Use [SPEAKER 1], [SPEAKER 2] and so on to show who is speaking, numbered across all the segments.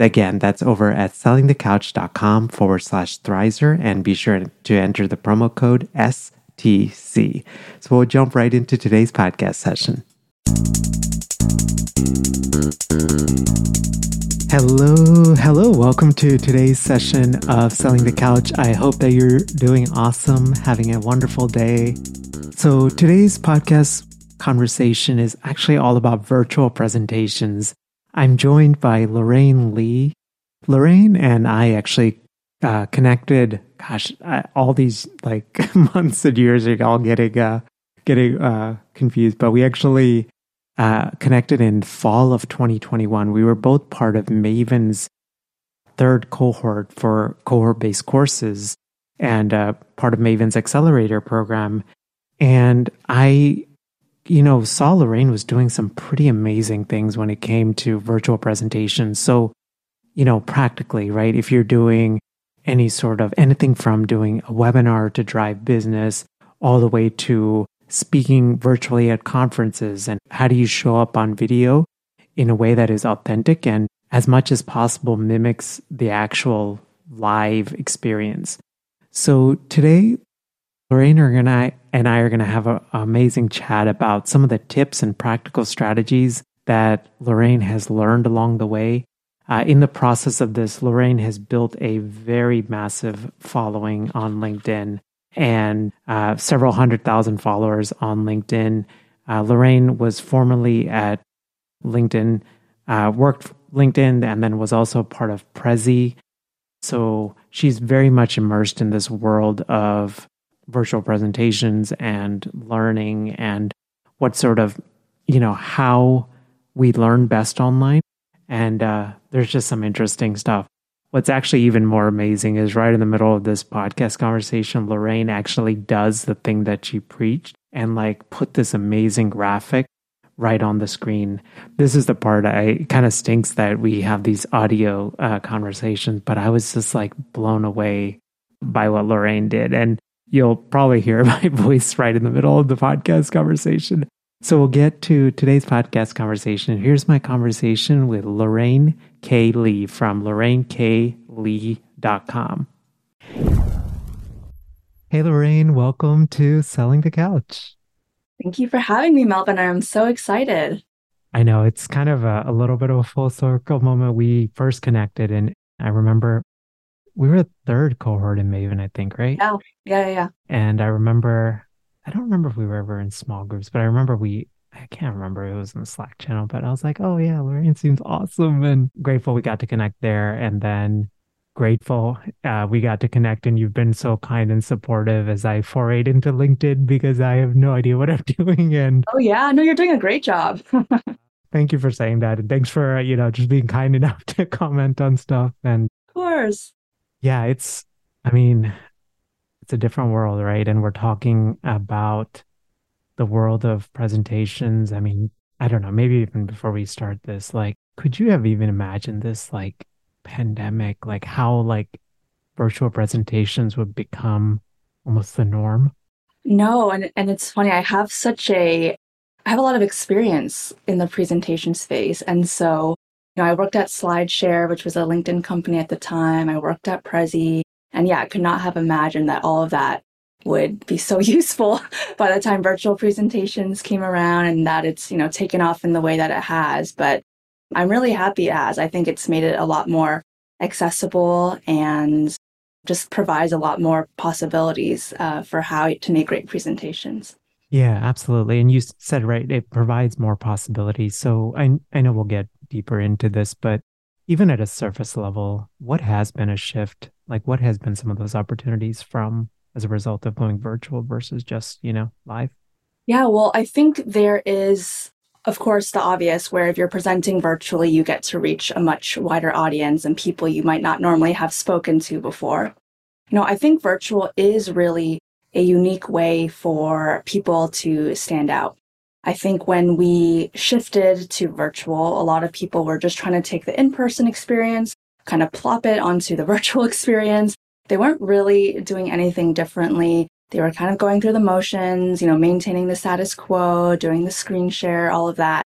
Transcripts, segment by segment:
[SPEAKER 1] Again, that's over at sellingthecouch.com forward slash Thrizer and be sure to enter the promo code STC. So we'll jump right into today's podcast session. Hello, hello. Welcome to today's session of Selling the Couch. I hope that you're doing awesome, having a wonderful day. So today's podcast conversation is actually all about virtual presentations I'm joined by Lorraine Lee. Lorraine and I actually uh, connected, gosh, all these like months and years ago, all getting, uh, getting uh, confused, but we actually uh, connected in fall of 2021. We were both part of Maven's third cohort for cohort based courses and uh, part of Maven's accelerator program. And I you know, saw Lorraine was doing some pretty amazing things when it came to virtual presentations. So, you know, practically, right? If you're doing any sort of anything from doing a webinar to drive business all the way to speaking virtually at conferences and how do you show up on video in a way that is authentic and as much as possible mimics the actual live experience. So today Lorraine and I, and I are going to have an amazing chat about some of the tips and practical strategies that Lorraine has learned along the way. Uh, in the process of this, Lorraine has built a very massive following on LinkedIn and uh, several hundred thousand followers on LinkedIn. Uh, Lorraine was formerly at LinkedIn, uh, worked LinkedIn, and then was also part of Prezi. So she's very much immersed in this world of virtual presentations and learning and what sort of, you know, how we learn best online. And uh, there's just some interesting stuff. What's actually even more amazing is right in the middle of this podcast conversation, Lorraine actually does the thing that she preached and like put this amazing graphic right on the screen. This is the part I kind of stinks that we have these audio uh, conversations, but I was just like blown away by what Lorraine did. And you'll probably hear my voice right in the middle of the podcast conversation. So we'll get to today's podcast conversation. Here's my conversation with Lorraine K. Lee from lorraineklee.com. Hey, Lorraine, welcome to Selling the Couch.
[SPEAKER 2] Thank you for having me, Melvin. I'm so excited.
[SPEAKER 1] I know it's kind of a, a little bit of a full circle moment. We first connected, and I remember we were a third cohort in Maven, I think, right?
[SPEAKER 2] Oh, yeah, yeah, yeah.
[SPEAKER 1] And I remember, I don't remember if we were ever in small groups, but I remember we, I can't remember it was in the Slack channel, but I was like, oh yeah, Lorraine seems awesome and grateful we got to connect there. And then grateful uh, we got to connect and you've been so kind and supportive as I forayed into LinkedIn because I have no idea what I'm doing. And
[SPEAKER 2] oh yeah, no, you're doing a great job.
[SPEAKER 1] thank you for saying that. And thanks for, uh, you know, just being kind enough to comment on stuff. And
[SPEAKER 2] of course
[SPEAKER 1] yeah, it's, I mean, it's a different world, right? And we're talking about the world of presentations. I mean, I don't know, maybe even before we start this, like, could you have even imagined this, like, pandemic, like, how, like, virtual presentations would become almost the norm?
[SPEAKER 2] No, and and it's funny. I have such a I have a lot of experience in the presentation space, and so know, I worked at SlideShare, which was a LinkedIn company at the time. I worked at Prezi. And yeah, I could not have imagined that all of that would be so useful by the time virtual presentations came around and that it's, you know, taken off in the way that it has. But I'm really happy it has. I think it's made it a lot more accessible and just provides a lot more possibilities uh, for how to make great presentations.
[SPEAKER 1] Yeah, absolutely. And you said right, it provides more possibilities. So I I know we'll get deeper into this, but even at a surface level, what has been a shift? Like what has been some of those opportunities from as a result of going virtual versus just, you know, live?
[SPEAKER 2] Yeah, well, I think there is of course, the obvious, where if you're presenting virtually, you get to reach a much wider audience and people you might not normally have spoken to before. You know, I think virtual is really a unique way for people to stand out. I think when we shifted to virtual, a lot of people were just trying to take the in person experience, kind of plop it onto the virtual experience. They weren't really doing anything differently. They were kind of going through the motions, you know, maintaining the status quo, doing the screen share, all of that.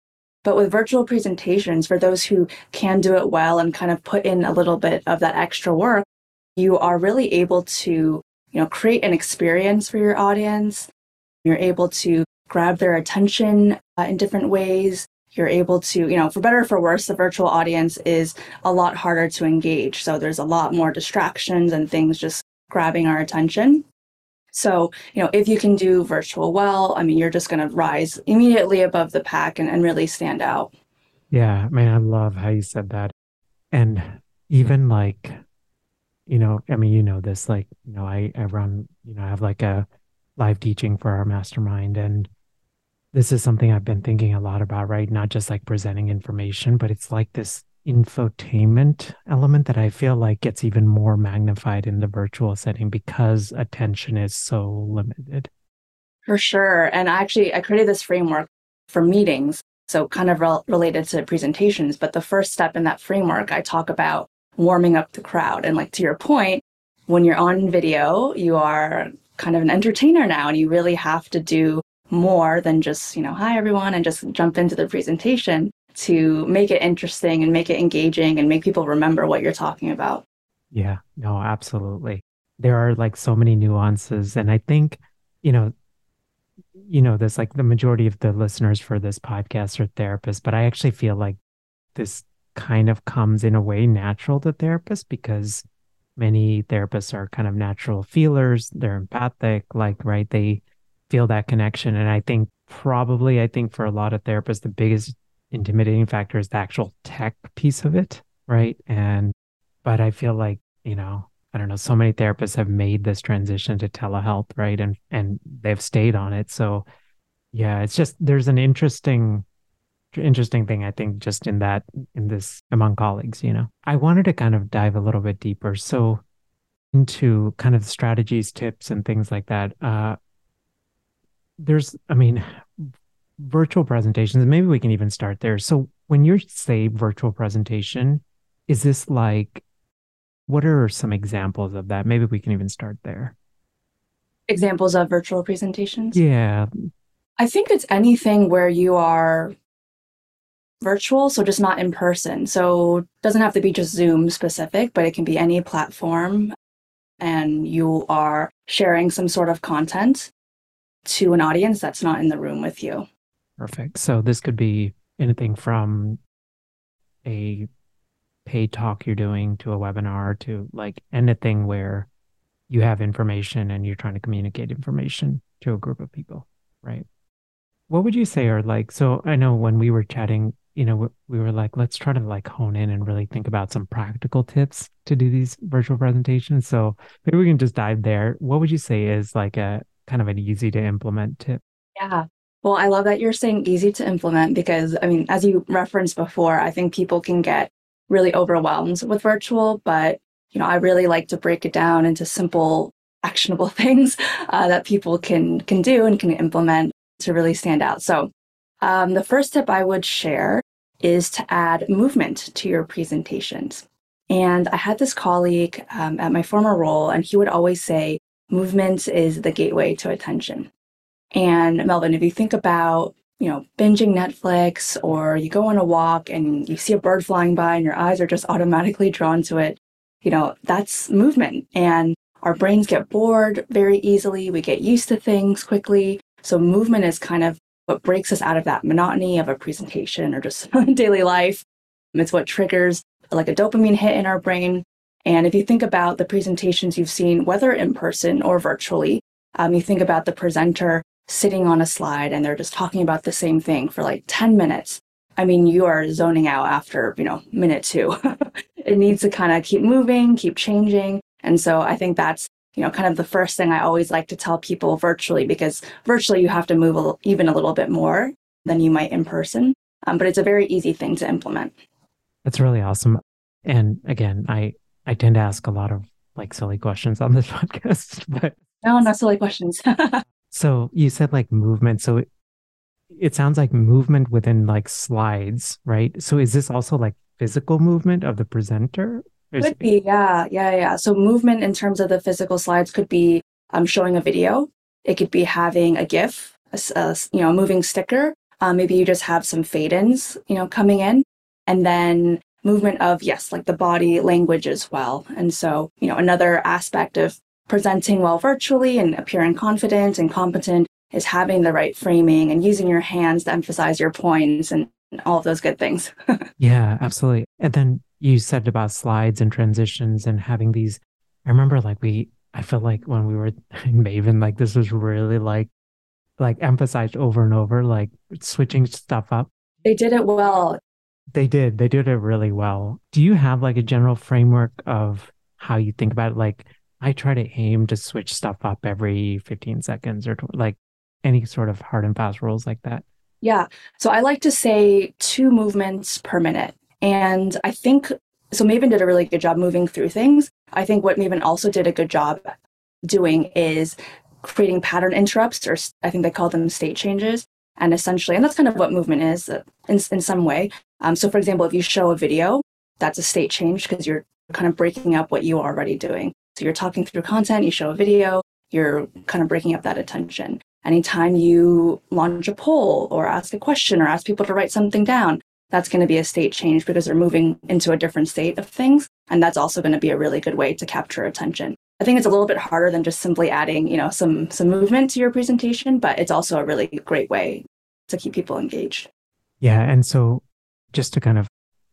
[SPEAKER 2] But with virtual presentations, for those who can do it well and kind of put in a little bit of that extra work, you are really able to you know, create an experience for your audience. You're able to grab their attention uh, in different ways. You're able to, you know, for better or for worse, the virtual audience is a lot harder to engage. So there's a lot more distractions and things just grabbing our attention. So, you know, if you can do virtual well, I mean, you're just going to rise immediately above the pack and, and really stand out.
[SPEAKER 1] Yeah, man, I love how you said that. And even like you know, I mean, you know this, like, you know, I, I run, you know, I have like a live teaching for our mastermind. And this is something I've been thinking a lot about, right? Not just like presenting information, but it's like this infotainment element that I feel like gets even more magnified in the virtual setting because attention is so limited.
[SPEAKER 2] For sure. And actually, I created this framework for meetings. So, kind of re- related to presentations. But the first step in that framework, I talk about warming up the crowd. And like to your point, when you're on video, you are kind of an entertainer now and you really have to do more than just, you know, hi everyone and just jump into the presentation to make it interesting and make it engaging and make people remember what you're talking about.
[SPEAKER 1] Yeah, no, absolutely. There are like so many nuances and I think, you know, you know, this like the majority of the listeners for this podcast are therapists, but I actually feel like this kind of comes in a way natural to therapists because many therapists are kind of natural feelers. They're empathic, like, right? They feel that connection. And I think probably, I think for a lot of therapists, the biggest intimidating factor is the actual tech piece of it, right? And, but I feel like, you know, I don't know, so many therapists have made this transition to telehealth, right? And, and they've stayed on it. So, yeah, it's just, there's an interesting interesting thing i think just in that in this among colleagues you know i wanted to kind of dive a little bit deeper so into kind of strategies tips and things like that uh there's i mean virtual presentations maybe we can even start there. So when you say virtual presentation is this like what are some examples of that? Maybe we can even start there.
[SPEAKER 2] Examples of virtual presentations?
[SPEAKER 1] Yeah.
[SPEAKER 2] I think it's anything where you are virtual, so just not in person. So doesn't have to be just Zoom specific, but it can be any platform and you are sharing some sort of content to an audience that's not in the room with you.
[SPEAKER 1] Perfect. So this could be anything from a paid talk you're doing to a webinar to like anything where you have information and you're trying to communicate information to a group of people, right? What would you say are like so I know when we were chatting you know, we were like, let's try to like hone in and really think about some practical tips to do these virtual presentations. So maybe we can just dive there. What would you say is like a kind of an easy to implement tip?
[SPEAKER 2] Yeah. Well, I love that you're saying easy to implement because, I mean, as you referenced before, I think people can get really overwhelmed with virtual, but, you know, I really like to break it down into simple, actionable things uh, that people can can do and can implement to really stand out. So, um, the first tip I would share is to add movement to your presentations. And I had this colleague um, at my former role, and he would always say, movement is the gateway to attention. And Melvin, if you think about, you know, binging Netflix or you go on a walk and you see a bird flying by and your eyes are just automatically drawn to it, you know, that's movement. And our brains get bored very easily. We get used to things quickly. So movement is kind of what breaks us out of that monotony of a presentation or just daily life. It's what triggers like a dopamine hit in our brain. And if you think about the presentations you've seen, whether in person or virtually, um, you think about the presenter sitting on a slide and they're just talking about the same thing for like 10 minutes, I mean, you are zoning out after, you know, minute two. it needs to kind of keep moving, keep changing. And so I think that's, you know, kind of the first thing I always like to tell people virtually because virtually you have to move a, even a little bit more than you might in person. Um, but it's a very easy thing to implement.
[SPEAKER 1] That's really awesome. And again, I I tend to ask a lot of like silly questions on this podcast, but
[SPEAKER 2] no, not silly questions.
[SPEAKER 1] so you said like movement. So it, it sounds like movement within like slides, right? So is this also like physical movement of the presenter?
[SPEAKER 2] Could be, yeah, yeah, yeah. So movement in terms of the physical slides could be um, showing a video. It could be having a GIF, a, a you know, a moving sticker. Um, maybe you just have some fade-ins, you know, coming in, and then movement of yes, like the body language as well. And so, you know, another aspect of presenting well virtually and appearing confident and competent is having the right framing and using your hands to emphasize your points and all of those good things.
[SPEAKER 1] yeah, absolutely. And then you said about slides and transitions and having these. I remember like we, I felt like when we were in Maven, like this was really like, like emphasized over and over, like switching stuff up.
[SPEAKER 2] They did it well.
[SPEAKER 1] They did. They did it really well. Do you have like a general framework of how you think about it? Like, I try to aim to switch stuff up every 15 seconds or like any sort of hard and fast rules like that.
[SPEAKER 2] Yeah. So I like to say two movements per minute. And I think so Maven did a really good job moving through things. I think what Maven also did a good job doing is creating pattern interrupts, or I think they call them state changes. And essentially, and that's kind of what movement is uh, in, in some way. Um, so, for example, if you show a video, that's a state change because you're kind of breaking up what you are already doing. So, you're talking through content, you show a video, you're kind of breaking up that attention. Anytime you launch a poll or ask a question or ask people to write something down, that's going to be a state change because they're moving into a different state of things. And that's also going to be a really good way to capture attention. I think it's a little bit harder than just simply adding, you know, some some movement to your presentation, but it's also a really great way to keep people engaged.
[SPEAKER 1] Yeah, and so just to kind of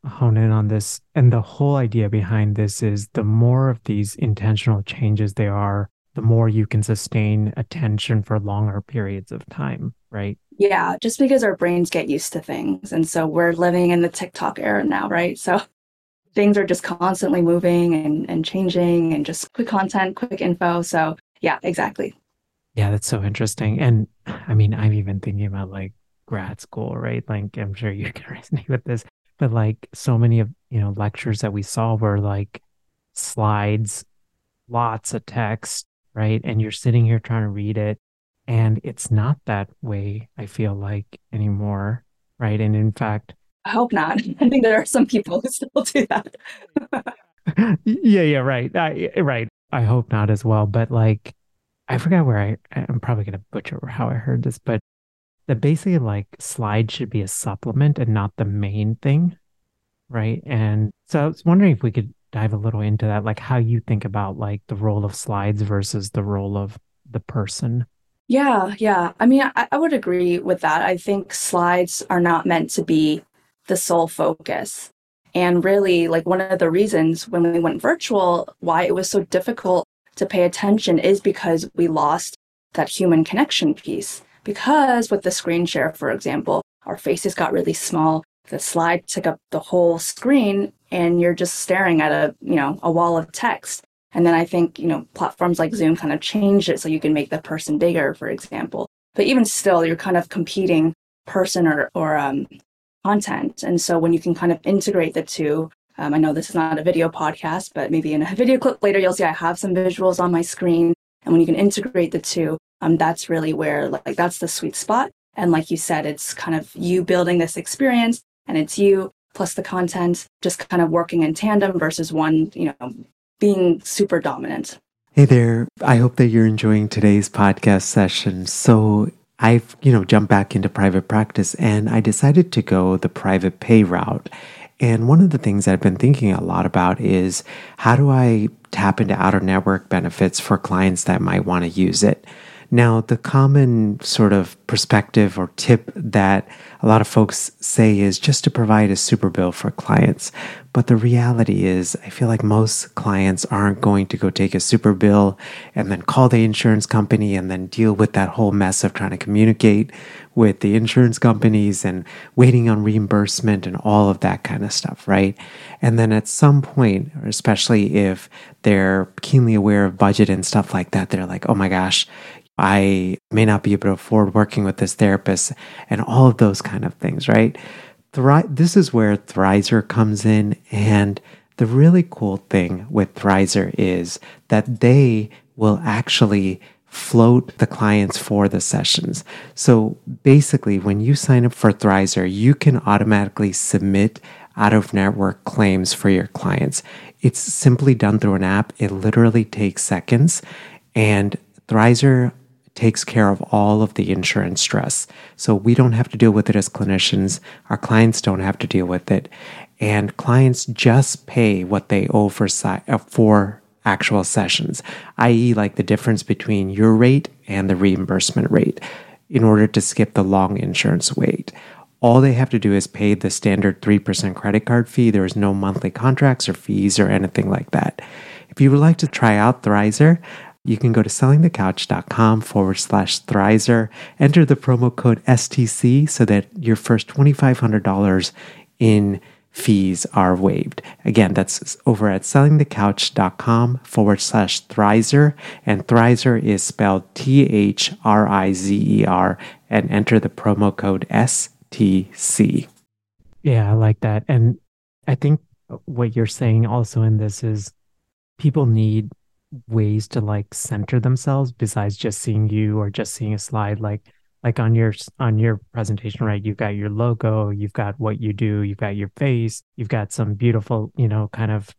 [SPEAKER 1] hone in on this, and the whole idea behind this is the more of these intentional changes they are, the more you can sustain attention for longer periods of time, right?
[SPEAKER 2] Yeah, just because our brains get used to things. And so we're living in the TikTok era now, right? So things are just constantly moving and, and changing and just quick content, quick info. So yeah, exactly.
[SPEAKER 1] Yeah, that's so interesting. And I mean, I'm even thinking about like grad school, right? Like I'm sure you can resonate with this, but like so many of, you know, lectures that we saw were like slides, lots of text, right? And you're sitting here trying to read it. And it's not that way, I feel like, anymore, right? And in fact,
[SPEAKER 2] I hope not. I think there are some people who still do that.
[SPEAKER 1] yeah, yeah, right. I, right. I hope not as well. But like, I forgot where I, I'm probably going to butcher how I heard this, but that basically like slides should be a supplement and not the main thing. Right. And so I was wondering if we could dive a little into that, like how you think about like the role of slides versus the role of the person.
[SPEAKER 2] Yeah, yeah. I mean, I, I would agree with that. I think slides are not meant to be the sole focus. And really, like one of the reasons when we went virtual, why it was so difficult to pay attention is because we lost that human connection piece. Because with the screen share, for example, our faces got really small the slide took up the whole screen and you're just staring at a you know a wall of text and then i think you know platforms like zoom kind of changed it so you can make the person bigger for example but even still you're kind of competing person or, or um, content and so when you can kind of integrate the two um, i know this is not a video podcast but maybe in a video clip later you'll see i have some visuals on my screen and when you can integrate the two um, that's really where like that's the sweet spot and like you said it's kind of you building this experience and it's you plus the content just kind of working in tandem versus one, you know, being super dominant.
[SPEAKER 1] Hey there. I hope that you're enjoying today's podcast session. So, I've, you know, jumped back into private practice and I decided to go the private pay route. And one of the things I've been thinking a lot about is how do I tap into out of network benefits for clients that might want to use it? Now, the common sort of perspective or tip that a lot of folks say is just to provide a super bill for clients. But the reality is, I feel like most clients aren't going to go take a super bill and then call the insurance company and then deal with that whole mess of trying to communicate with the insurance companies and waiting on reimbursement and all of that kind of stuff, right? And then at some point, especially if they're keenly aware of budget and stuff like that, they're like, oh my gosh, I may not be able to afford working with this therapist and all of those kind of things, right? Thri- this is where Thrizer comes in. And the really cool thing with Thrizer is that they will actually float the clients for the sessions. So basically, when you sign up for Thrizer, you can automatically submit out of network claims for your clients. It's simply done through an app. It literally takes seconds. And Thrizer takes care of all of the insurance stress. So we don't have to deal with it as clinicians. Our clients don't have to deal with it. And clients just pay what they owe for, uh, for actual sessions, i.e., like the difference between your rate and the reimbursement rate in order to skip the long insurance wait. All they have to do is pay the standard 3% credit card fee. There is no monthly contracts or fees or anything like that. If you would like to try out Thrizer, you can go to sellingthecouch.com forward slash Thrizer, enter the promo code STC so that your first $2,500 in fees are waived. Again, that's over at sellingthecouch.com forward slash Thrizer. And Thrizer is spelled T H R I Z E R and enter the promo code STC.
[SPEAKER 3] Yeah, I like that. And I think what you're saying also in this is people need ways to like center themselves besides just seeing you or just seeing a slide like like on your on your presentation right? You've got your logo you've got what you do you've got your face you've got some beautiful you know kind of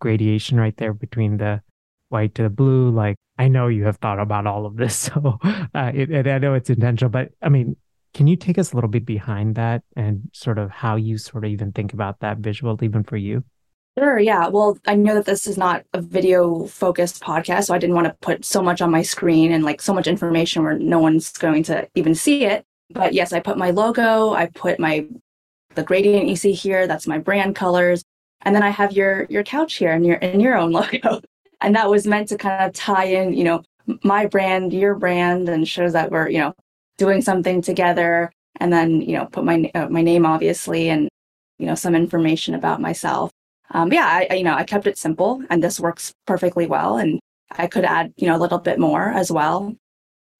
[SPEAKER 3] gradation right there between the white to the blue. Like i know you have thought about all of this so uh, it, i know it's intentional but i mean can you take us a little bit behind that and sort of how you sort of even think about that visual even for you
[SPEAKER 2] Sure, yeah. Well, I know that this is not a video focused podcast, so I didn't want to put so much on my screen and like so much information where no one's going to even see it. But yes, I put my logo, I put my the gradient you see here, that's my brand colors. And then I have your your couch here and your and your own logo. And that was meant to kind of tie in, you know, my brand, your brand, and shows that we're, you know, doing something together. And then, you know, put my uh, my name obviously and you know some information about myself um, yeah, I, you know, I kept it simple and this works perfectly well. And I could add, you know, a little bit more as well.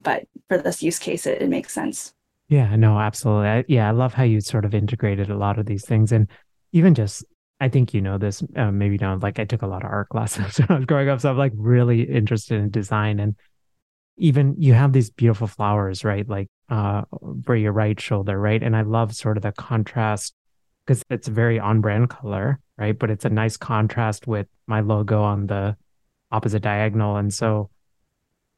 [SPEAKER 2] But for this use case, it, it makes sense.
[SPEAKER 3] Yeah, no, absolutely. I, yeah, I love how you sort of integrated a lot of these things. And even just, I think you know this, uh, maybe not, like I took a lot of art classes when I was growing up. So I'm like really interested in design. And even you have these beautiful flowers, right? Like uh, for your right shoulder, right? And I love sort of the contrast because it's very on brand color right? But it's a nice contrast with my logo on the opposite diagonal. And so,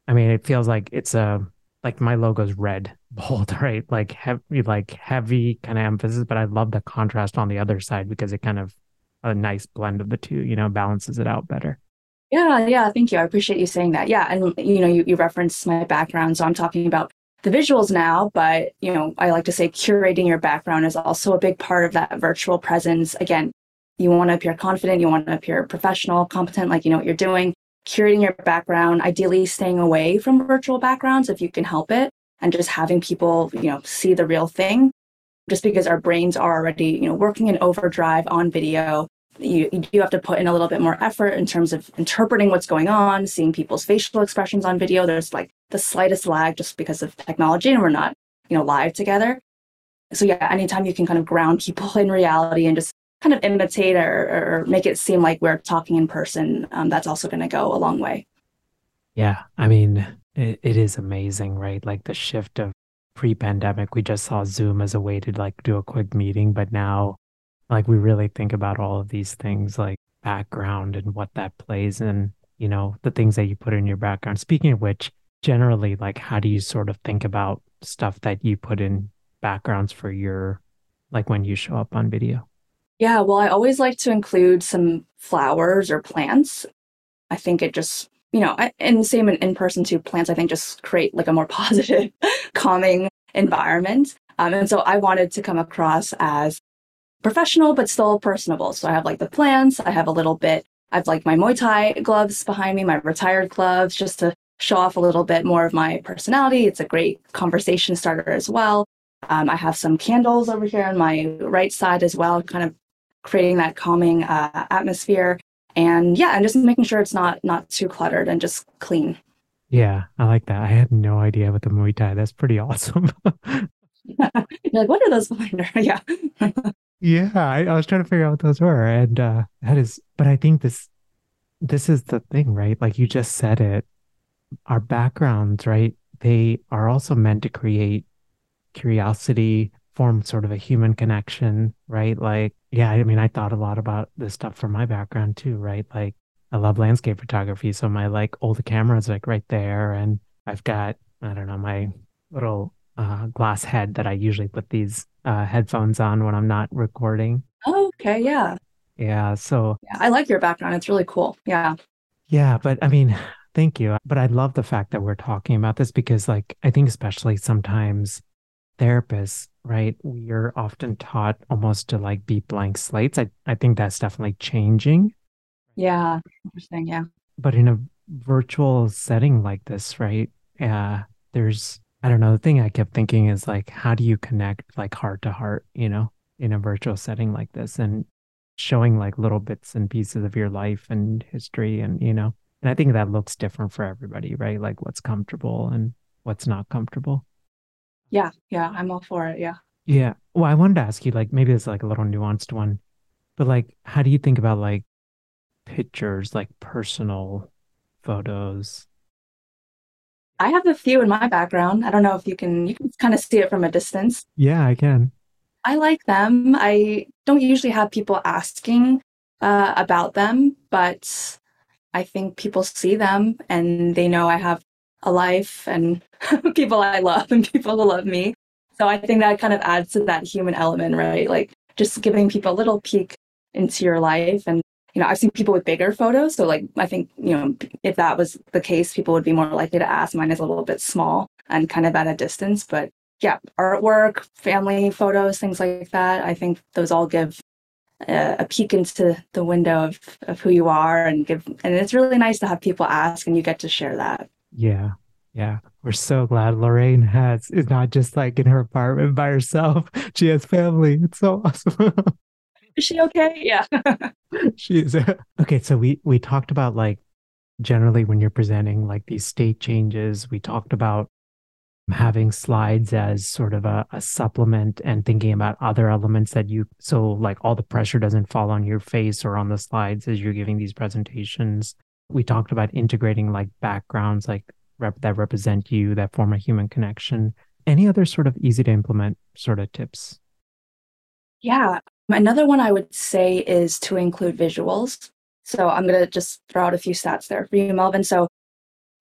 [SPEAKER 3] I mean, it feels like it's a like my logo's red, bold, right? Like heavy, like heavy kind of emphasis. But I love the contrast on the other side because it kind of a nice blend of the two, you know, balances it out better.
[SPEAKER 2] Yeah, yeah. Thank you. I appreciate you saying that. Yeah. And, you know, you, you referenced my background. So I'm talking about the visuals now, but, you know, I like to say curating your background is also a big part of that virtual presence. Again, you want to appear confident, you want to appear professional, competent, like you know what you're doing, curating your background, ideally staying away from virtual backgrounds if you can help it, and just having people, you know, see the real thing. Just because our brains are already, you know, working in overdrive on video, you, you do have to put in a little bit more effort in terms of interpreting what's going on, seeing people's facial expressions on video. There's like the slightest lag just because of technology and we're not, you know, live together. So yeah, anytime you can kind of ground people in reality and just kind of imitate or, or make it seem like we're talking in person, um, that's also going to go a long way.
[SPEAKER 3] Yeah, I mean, it, it is amazing, right? Like the shift of pre-pandemic, we just saw Zoom as a way to like do a quick meeting, but now, like we really think about all of these things, like background and what that plays in, you know, the things that you put in your background. Speaking of which, generally, like how do you sort of think about stuff that you put in backgrounds for your, like when you show up on video?
[SPEAKER 2] Yeah, well, I always like to include some flowers or plants. I think it just you know, I, and same in, in person too, plants, I think just create like a more positive, calming environment. Um, and so I wanted to come across as professional, but still personable. So I have like the plants, I have a little bit, I have like my Muay Thai gloves behind me, my retired gloves, just to show off a little bit more of my personality. It's a great conversation starter as well. Um, I have some candles over here on my right side as well, kind of creating that calming uh, atmosphere. And yeah, and just making sure it's not not too cluttered and just clean.
[SPEAKER 1] Yeah, I like that. I had no idea about the Muay Thai. That's pretty awesome.
[SPEAKER 2] You're like, what are those behind her? Yeah.
[SPEAKER 1] yeah, I, I, was trying to figure out what those were. And uh that is but I think this this is the thing, right? Like you just said it. Our backgrounds, right? They are also meant to create curiosity, form sort of a human connection, right? Like, yeah, I mean, I thought a lot about this stuff from my background too, right? Like I love landscape photography. So my like old camera is like right there. And I've got, I don't know, my little uh, glass head that I usually put these uh, headphones on when I'm not recording.
[SPEAKER 2] Oh, okay. Yeah.
[SPEAKER 1] Yeah. So
[SPEAKER 2] yeah, I like your background. It's really cool. Yeah.
[SPEAKER 1] Yeah. But I mean, thank you. But I love the fact that we're talking about this because, like, I think especially sometimes therapists, right, we are often taught almost to like be blank slates. I, I think that's definitely changing.
[SPEAKER 2] Yeah. Interesting. Yeah.
[SPEAKER 1] But in a virtual setting like this, right? Yeah. Uh, there's I don't know. The thing I kept thinking is like, how do you connect like heart to heart, you know, in a virtual setting like this and showing like little bits and pieces of your life and history and, you know, and I think that looks different for everybody, right? Like what's comfortable and what's not comfortable.
[SPEAKER 2] Yeah. Yeah. I'm all for it. Yeah.
[SPEAKER 1] Yeah. Well, I wanted to ask you, like, maybe it's like a little nuanced one, but like, how do you think about like pictures, like personal photos
[SPEAKER 2] I have a few in my background. I don't know if you can you can kind of see it from a distance.
[SPEAKER 1] Yeah, I can.
[SPEAKER 2] I like them. I don't usually have people asking uh, about them, but I think people see them and they know I have a life and people I love and people who love me. So I think that kind of adds to that human element, right? Like just giving people a little peek into your life and you know, I've seen people with bigger photos. So like, I think, you know, if that was the case, people would be more likely to ask. Mine is a little bit small and kind of at a distance, but yeah, artwork, family photos, things like that. I think those all give a, a peek into the window of, of who you are and give, and it's really nice to have people ask and you get to share that.
[SPEAKER 1] Yeah. Yeah. We're so glad Lorraine has is not just like in her apartment by herself. She has family. It's so awesome.
[SPEAKER 2] Is she okay? Yeah.
[SPEAKER 1] she is. Okay, so we we talked about like generally when you're presenting like these state changes, we talked about having slides as sort of a, a supplement and thinking about other elements that you so like all the pressure doesn't fall on your face or on the slides as you're giving these presentations. We talked about integrating like backgrounds like rep- that represent you that form a human connection. Any other sort of easy to implement sort of tips?
[SPEAKER 2] Yeah, Another one I would say is to include visuals. So I'm going to just throw out a few stats there for you, Melvin. So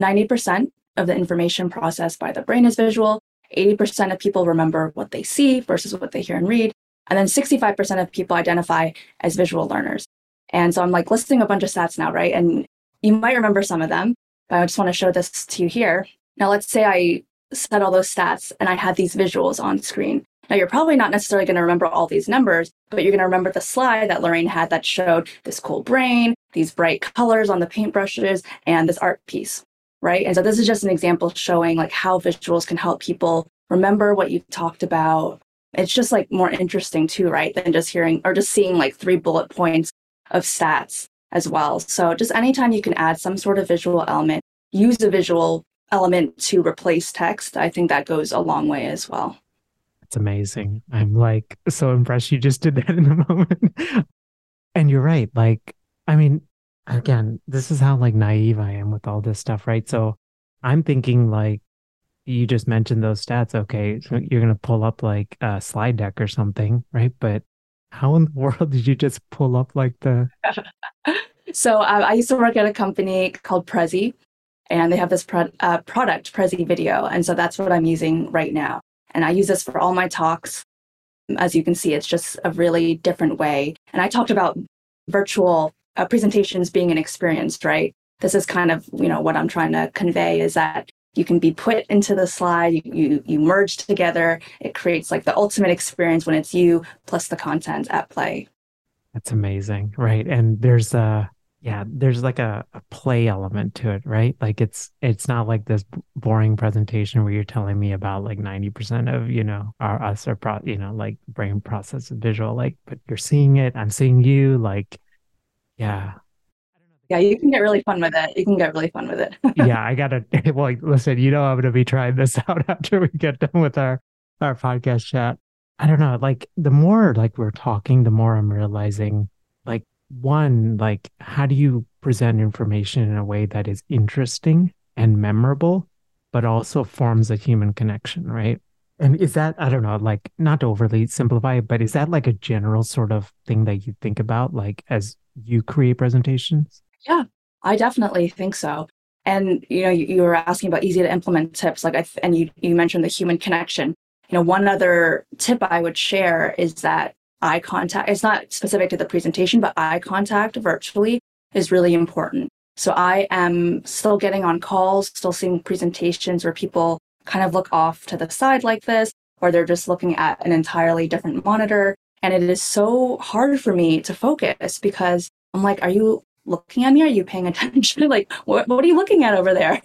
[SPEAKER 2] 90% of the information processed by the brain is visual. 80% of people remember what they see versus what they hear and read. And then 65% of people identify as visual learners. And so I'm like listing a bunch of stats now, right? And you might remember some of them, but I just want to show this to you here. Now, let's say I set all those stats and I had these visuals on screen. Now, you're probably not necessarily going to remember all these numbers, but you're going to remember the slide that Lorraine had that showed this cool brain, these bright colors on the paintbrushes, and this art piece, right? And so this is just an example showing like how visuals can help people remember what you talked about. It's just like more interesting too, right? Than just hearing or just seeing like three bullet points of stats as well. So just anytime you can add some sort of visual element, use a visual element to replace text, I think that goes a long way as well.
[SPEAKER 1] It's amazing. I'm like so impressed you just did that in a moment. and you're right. Like, I mean, again, this is how like naive I am with all this stuff, right? So I'm thinking like you just mentioned those stats. Okay, so you're gonna pull up like a slide deck or something, right? But how in the world did you just pull up like the?
[SPEAKER 2] so uh, I used to work at a company called Prezi, and they have this pro- uh, product Prezi Video, and so that's what I'm using right now. And I use this for all my talks. As you can see, it's just a really different way. And I talked about virtual uh, presentations being an experience, right? this is kind of, you know, what I'm trying to convey is that you can be put into the slide, you, you, you merge together. It creates like the ultimate experience when it's you plus the content at play.
[SPEAKER 1] That's amazing. Right. And there's a, yeah, there's like a, a play element to it, right? Like it's it's not like this boring presentation where you're telling me about like 90% of, you know, our us or pro, you know, like brain process visual, like, but you're seeing it, I'm seeing you, like, yeah.
[SPEAKER 2] Yeah, you can get really fun with it. You can get really fun with it.
[SPEAKER 1] yeah, I gotta well, listen, you know I'm gonna be trying this out after we get done with our our podcast chat. I don't know, like the more like we're talking, the more I'm realizing like one, like how do you present information in a way that is interesting and memorable, but also forms a human connection, right? And is that, I don't know, like not to overly simplify it, but is that like a general sort of thing that you think about, like as you create presentations?
[SPEAKER 2] Yeah, I definitely think so. And you know, you, you were asking about easy to implement tips, like I th- and you you mentioned the human connection. You know, one other tip I would share is that eye contact, it's not specific to the presentation, but eye contact virtually is really important. So I am still getting on calls, still seeing presentations where people kind of look off to the side like this, or they're just looking at an entirely different monitor. And it is so hard for me to focus because I'm like, are you looking at me? Are you paying attention? like, what, what are you looking at over there?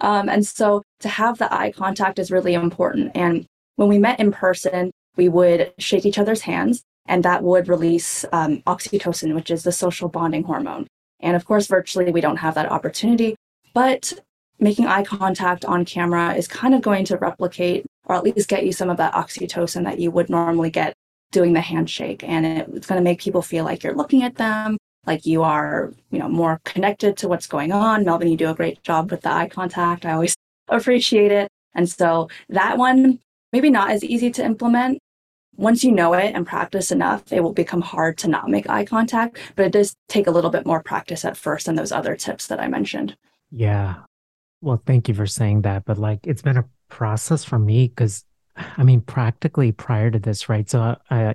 [SPEAKER 2] Um, and so to have the eye contact is really important. And when we met in person, we would shake each other's hands and that would release um, oxytocin, which is the social bonding hormone. And of course, virtually we don't have that opportunity, but making eye contact on camera is kind of going to replicate or at least get you some of that oxytocin that you would normally get doing the handshake. And it's going to make people feel like you're looking at them, like you are, you know, more connected to what's going on. Melvin, you do a great job with the eye contact. I always appreciate it. And so that one, maybe not as easy to implement, once you know it and practice enough, it will become hard to not make eye contact. But it does take a little bit more practice at first than those other tips that I mentioned.
[SPEAKER 1] Yeah. Well, thank you for saying that. But like, it's been a process for me because I mean, practically prior to this, right? So I,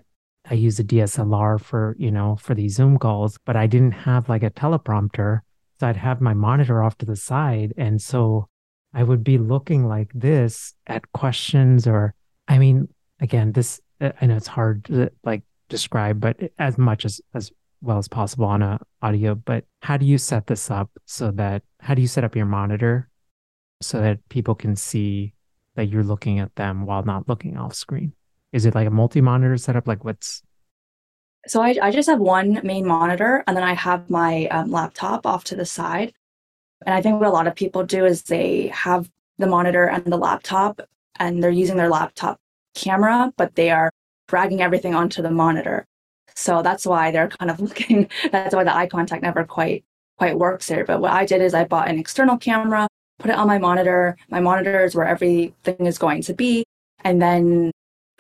[SPEAKER 1] I use a DSLR for, you know, for these Zoom calls, but I didn't have like a teleprompter. So I'd have my monitor off to the side. And so I would be looking like this at questions or, I mean, again, this uh, I know it's hard to like describe, but as much as as well as possible on a audio. But how do you set this up so that how do you set up your monitor so that people can see that you're looking at them while not looking off screen? Is it like a multi-monitor setup? Like what's
[SPEAKER 2] so I, I just have one main monitor and then I have my um, laptop off to the side. And I think what a lot of people do is they have the monitor and the laptop and they're using their laptop camera, but they are dragging everything onto the monitor. So that's why they're kind of looking, that's why the eye contact never quite quite works there. But what I did is I bought an external camera, put it on my monitor. My monitor is where everything is going to be. And then,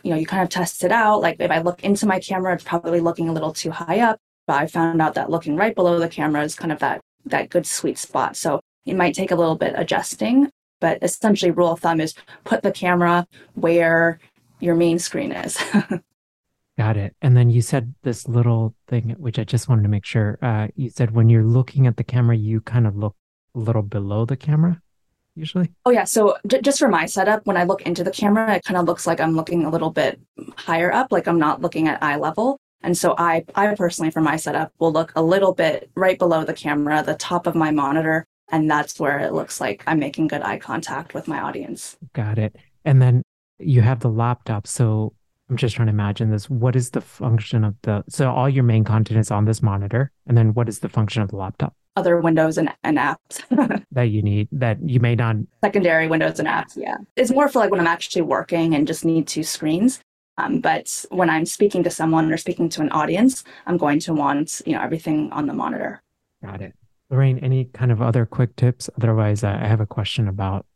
[SPEAKER 2] you know, you kind of test it out. Like if I look into my camera, it's probably looking a little too high up. But I found out that looking right below the camera is kind of that that good sweet spot. So it might take a little bit adjusting, but essentially rule of thumb is put the camera where your main screen is.
[SPEAKER 1] Got it. And then you said this little thing, which I just wanted to make sure. Uh, you said when you're looking at the camera, you kind of look a little below the camera, usually.
[SPEAKER 2] Oh yeah. So j- just for my setup, when I look into the camera, it kind of looks like I'm looking a little bit higher up, like I'm not looking at eye level. And so I, I personally, for my setup, will look a little bit right below the camera, the top of my monitor, and that's where it looks like I'm making good eye contact with my audience.
[SPEAKER 1] Got it. And then you have the laptop. So I'm just trying to imagine this. What is the function of the, so all your main content is on this monitor. And then what is the function of the laptop?
[SPEAKER 2] Other windows and, and apps
[SPEAKER 1] that you need that you may not.
[SPEAKER 2] Secondary windows and apps. Yeah. It's more for like when I'm actually working and just need two screens. Um, but when I'm speaking to someone or speaking to an audience, I'm going to want, you know, everything on the monitor.
[SPEAKER 1] Got it. Lorraine, any kind of other quick tips? Otherwise, I have a question about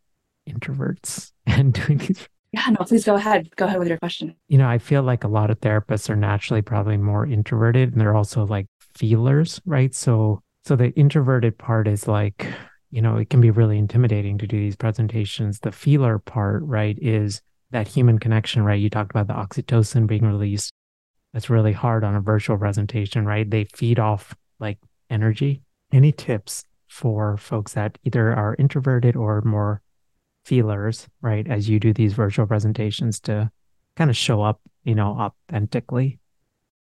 [SPEAKER 1] introverts and doing these
[SPEAKER 2] yeah, no, please go ahead. Go ahead with your question.
[SPEAKER 1] You know, I feel like a lot of therapists are naturally probably more introverted and they're also like feelers, right? So so the introverted part is like, you know, it can be really intimidating to do these presentations. The feeler part, right, is that human connection, right? You talked about the oxytocin being released. That's really hard on a virtual presentation, right? They feed off like energy. Any tips for folks that either are introverted or more feelers, right? As you do these virtual presentations to kind of show up, you know, authentically?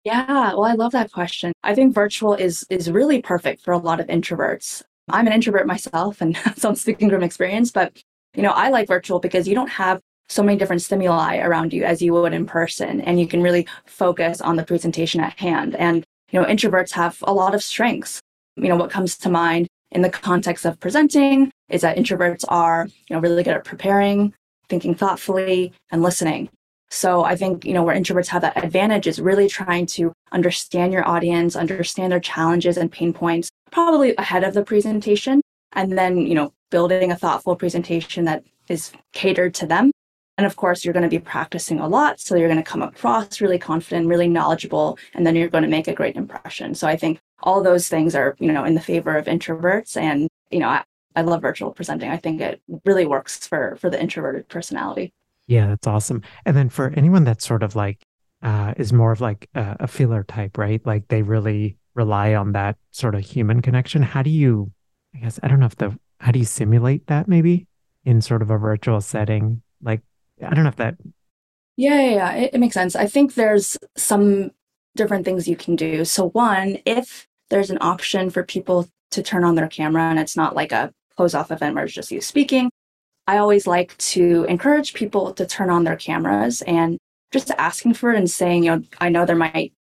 [SPEAKER 2] Yeah, well, I love that question. I think virtual is is really perfect for a lot of introverts. I'm an introvert myself, and so I'm speaking from experience. But you know, I like virtual because you don't have so many different stimuli around you as you would in person, and you can really focus on the presentation at hand. And you know, introverts have a lot of strengths. You know, what comes to mind in the context of presenting is that introverts are, you know, really good at preparing, thinking thoughtfully, and listening. So I think, you know, where introverts have that advantage is really trying to understand your audience, understand their challenges and pain points, probably ahead of the presentation. And then, you know, building a thoughtful presentation that is catered to them. And of course, you're going to be practicing a lot. So you're going to come across really confident, really knowledgeable, and then you're going to make a great impression. So I think all those things are, you know, in the favor of introverts. And, you know, I, I love virtual presenting. I think it really works for for the introverted personality.
[SPEAKER 1] Yeah, that's awesome. And then for anyone that's sort of like uh, is more of like a, a feeler type, right? Like they really rely on that sort of human connection. How do you, I guess, I don't know if the, how do you simulate that maybe in sort of a virtual setting? Like, I don't know if that.
[SPEAKER 2] Yeah, yeah, yeah. It, it makes sense. I think there's some different things you can do. So, one, if there's an option for people to turn on their camera and it's not like a close off event where it's just you speaking, I always like to encourage people to turn on their cameras and just asking for it and saying, you know, I know there might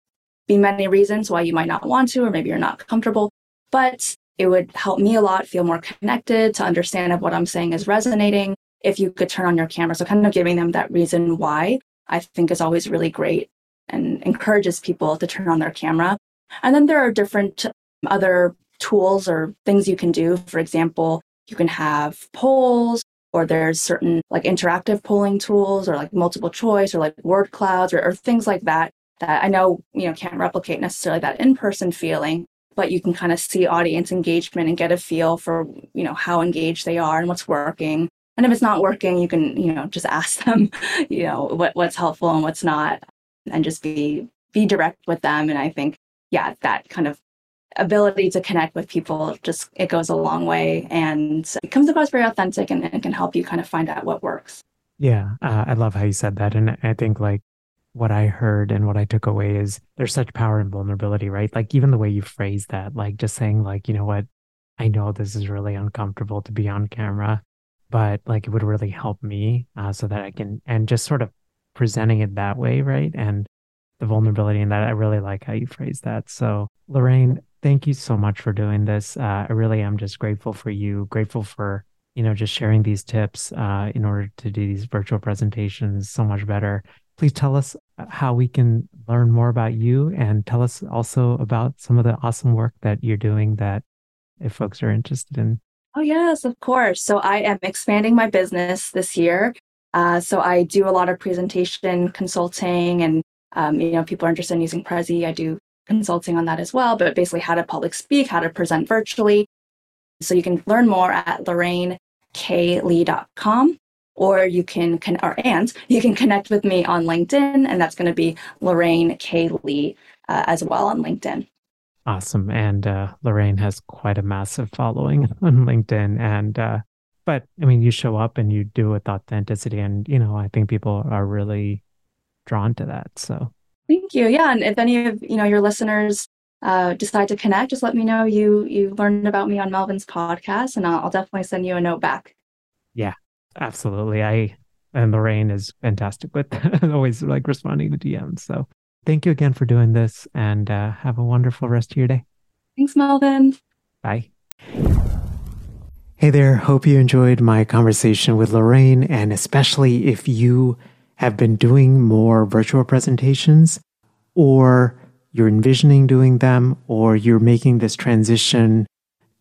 [SPEAKER 2] be many reasons why you might not want to, or maybe you're not comfortable, but it would help me a lot feel more connected to understand if what I'm saying is resonating. If you could turn on your camera. So, kind of giving them that reason why I think is always really great and encourages people to turn on their camera. And then there are different other tools or things you can do. For example, you can have polls or there's certain like interactive polling tools or like multiple choice or like word clouds or, or things like that that I know, you know, can't replicate necessarily that in-person feeling, but you can kind of see audience engagement and get a feel for, you know, how engaged they are and what's working. And if it's not working, you can, you know, just ask them, you know, what what's helpful and what's not and just be be direct with them. And I think, yeah, that kind of ability to connect with people just it goes a long way and it comes across very authentic and, and can help you kind of find out what works.
[SPEAKER 1] Yeah uh, i love how you said that. And i think like what i heard and what i took away is there's such power in vulnerability right? Like even the way you phrase that like just saying like you know what? I know this is really uncomfortable to be on camera but like it would really help me uh, so that i can and just sort of presenting it that way right? And the vulnerability in that i really like how you phrase that. So lorraine thank you so much for doing this. Uh, I really am just grateful for you, grateful for, you know, just sharing these tips uh, in order to do these virtual presentations so much better. Please tell us uh, how we can learn more about you and tell us also about some of the awesome work that you're doing that if folks are interested in.
[SPEAKER 2] Oh, yes, of course. So I am expanding my business this year. Uh, so I do a lot of presentation consulting and um, you know, people are interested in using Prezi. I do consulting on that as well, but basically how to public speak, how to present virtually. So you can learn more at lorraineklee.com or you can, con- or and you can connect with me on LinkedIn, and that's going to be Lorraine K. Lee uh, as well on LinkedIn.
[SPEAKER 1] Awesome. And uh, Lorraine has quite a massive following on LinkedIn. And, uh, but I mean, you show up and you do with authenticity. And, you know, I think people are really drawn to that. So
[SPEAKER 2] Thank you. Yeah, and if any of you know your listeners uh, decide to connect, just let me know you you learned about me on Melvin's podcast, and I'll, I'll definitely send you a note back.
[SPEAKER 1] Yeah, absolutely. I and Lorraine is fantastic with always like responding to DMs. So thank you again for doing this, and uh, have a wonderful rest of your day.
[SPEAKER 2] Thanks, Melvin.
[SPEAKER 1] Bye.
[SPEAKER 4] Hey there. Hope you enjoyed my conversation with Lorraine, and especially if you have been doing more virtual presentations, or you're envisioning doing them, or you're making this transition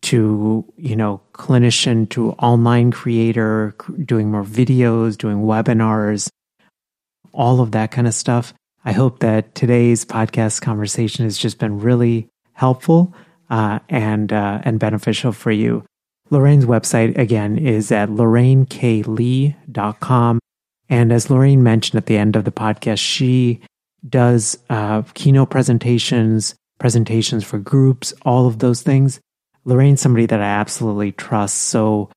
[SPEAKER 4] to, you know, clinician to online creator, doing more videos, doing webinars, all of that kind of stuff. I hope that today's podcast conversation has just been really helpful uh, and uh, and beneficial for you. Lorraine's website again is at lorraineklee.com. And as Lorraine mentioned at the end of the podcast, she does uh, keynote presentations, presentations for groups, all of those things.
[SPEAKER 1] Lorraine's somebody that I absolutely trust. So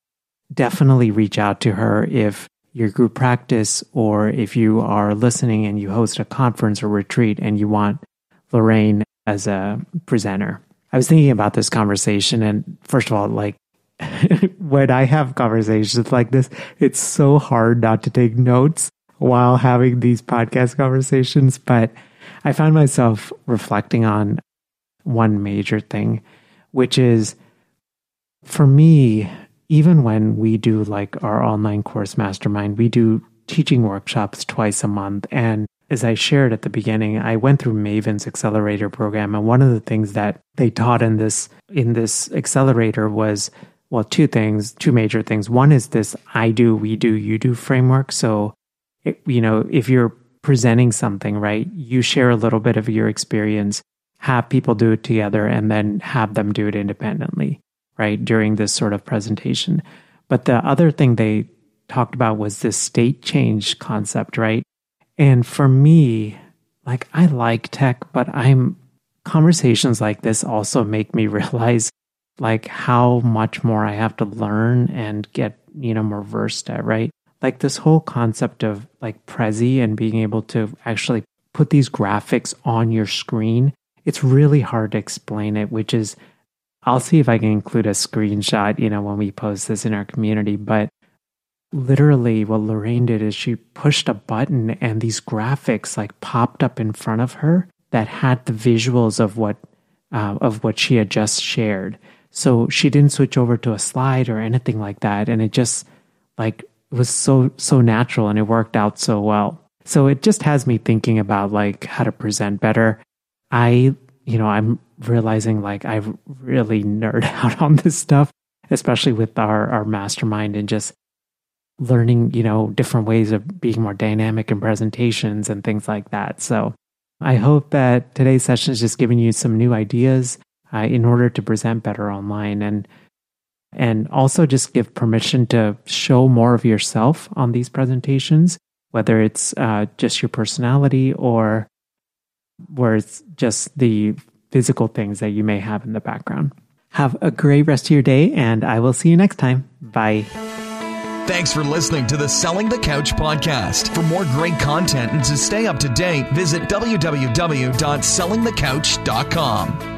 [SPEAKER 1] definitely reach out to her if your group practice or if you are listening and you host a conference or retreat and you want Lorraine as a presenter. I was thinking about this conversation and first of all, like when I have conversations like this, it's so hard not to take notes while having these podcast conversations. But I found myself reflecting on one major thing, which is for me, even when we do like our online course mastermind, we do teaching workshops twice a month. And as I shared at the beginning, I went through Maven's accelerator program. And one of the things that they taught in this in this accelerator was well, two things, two major things. One is this I do, we do, you do framework. So, it, you know, if you're presenting something, right, you share a little bit of your experience, have people do it together, and then have them do it independently right, during this sort of presentation. But the other thing they talked about was this state change concept, right? And for me, like I like tech, but I'm conversations like this also make me realize like how much more I have to learn and get, you know, more versed at, right? Like this whole concept of like Prezi and being able to actually put these graphics on your screen. It's really hard to explain it, which is I'll see if I can include a screenshot, you know, when we post this in our community. But literally, what Lorraine did is she pushed a button and these graphics like popped up in front of her that had the visuals of what uh, of what she had just shared. So she didn't switch over to a slide or anything like that, and it just like was so so natural and it worked out so well. So it just has me thinking about like how to present better. I you know I'm realizing like I really nerd out on this stuff, especially with our, our mastermind and just learning, you know, different ways of being more dynamic in presentations and things like that. So I hope that today's session is just giving you some new ideas uh, in order to present better online and and also just give permission to show more of yourself on these presentations, whether it's uh, just your personality or where it's just the physical things that you may have in the background. Have a great rest of your day, and I will see you next time. Bye.
[SPEAKER 5] Thanks for listening to the Selling the Couch podcast. For more great content and to stay up to date, visit www.sellingthecouch.com.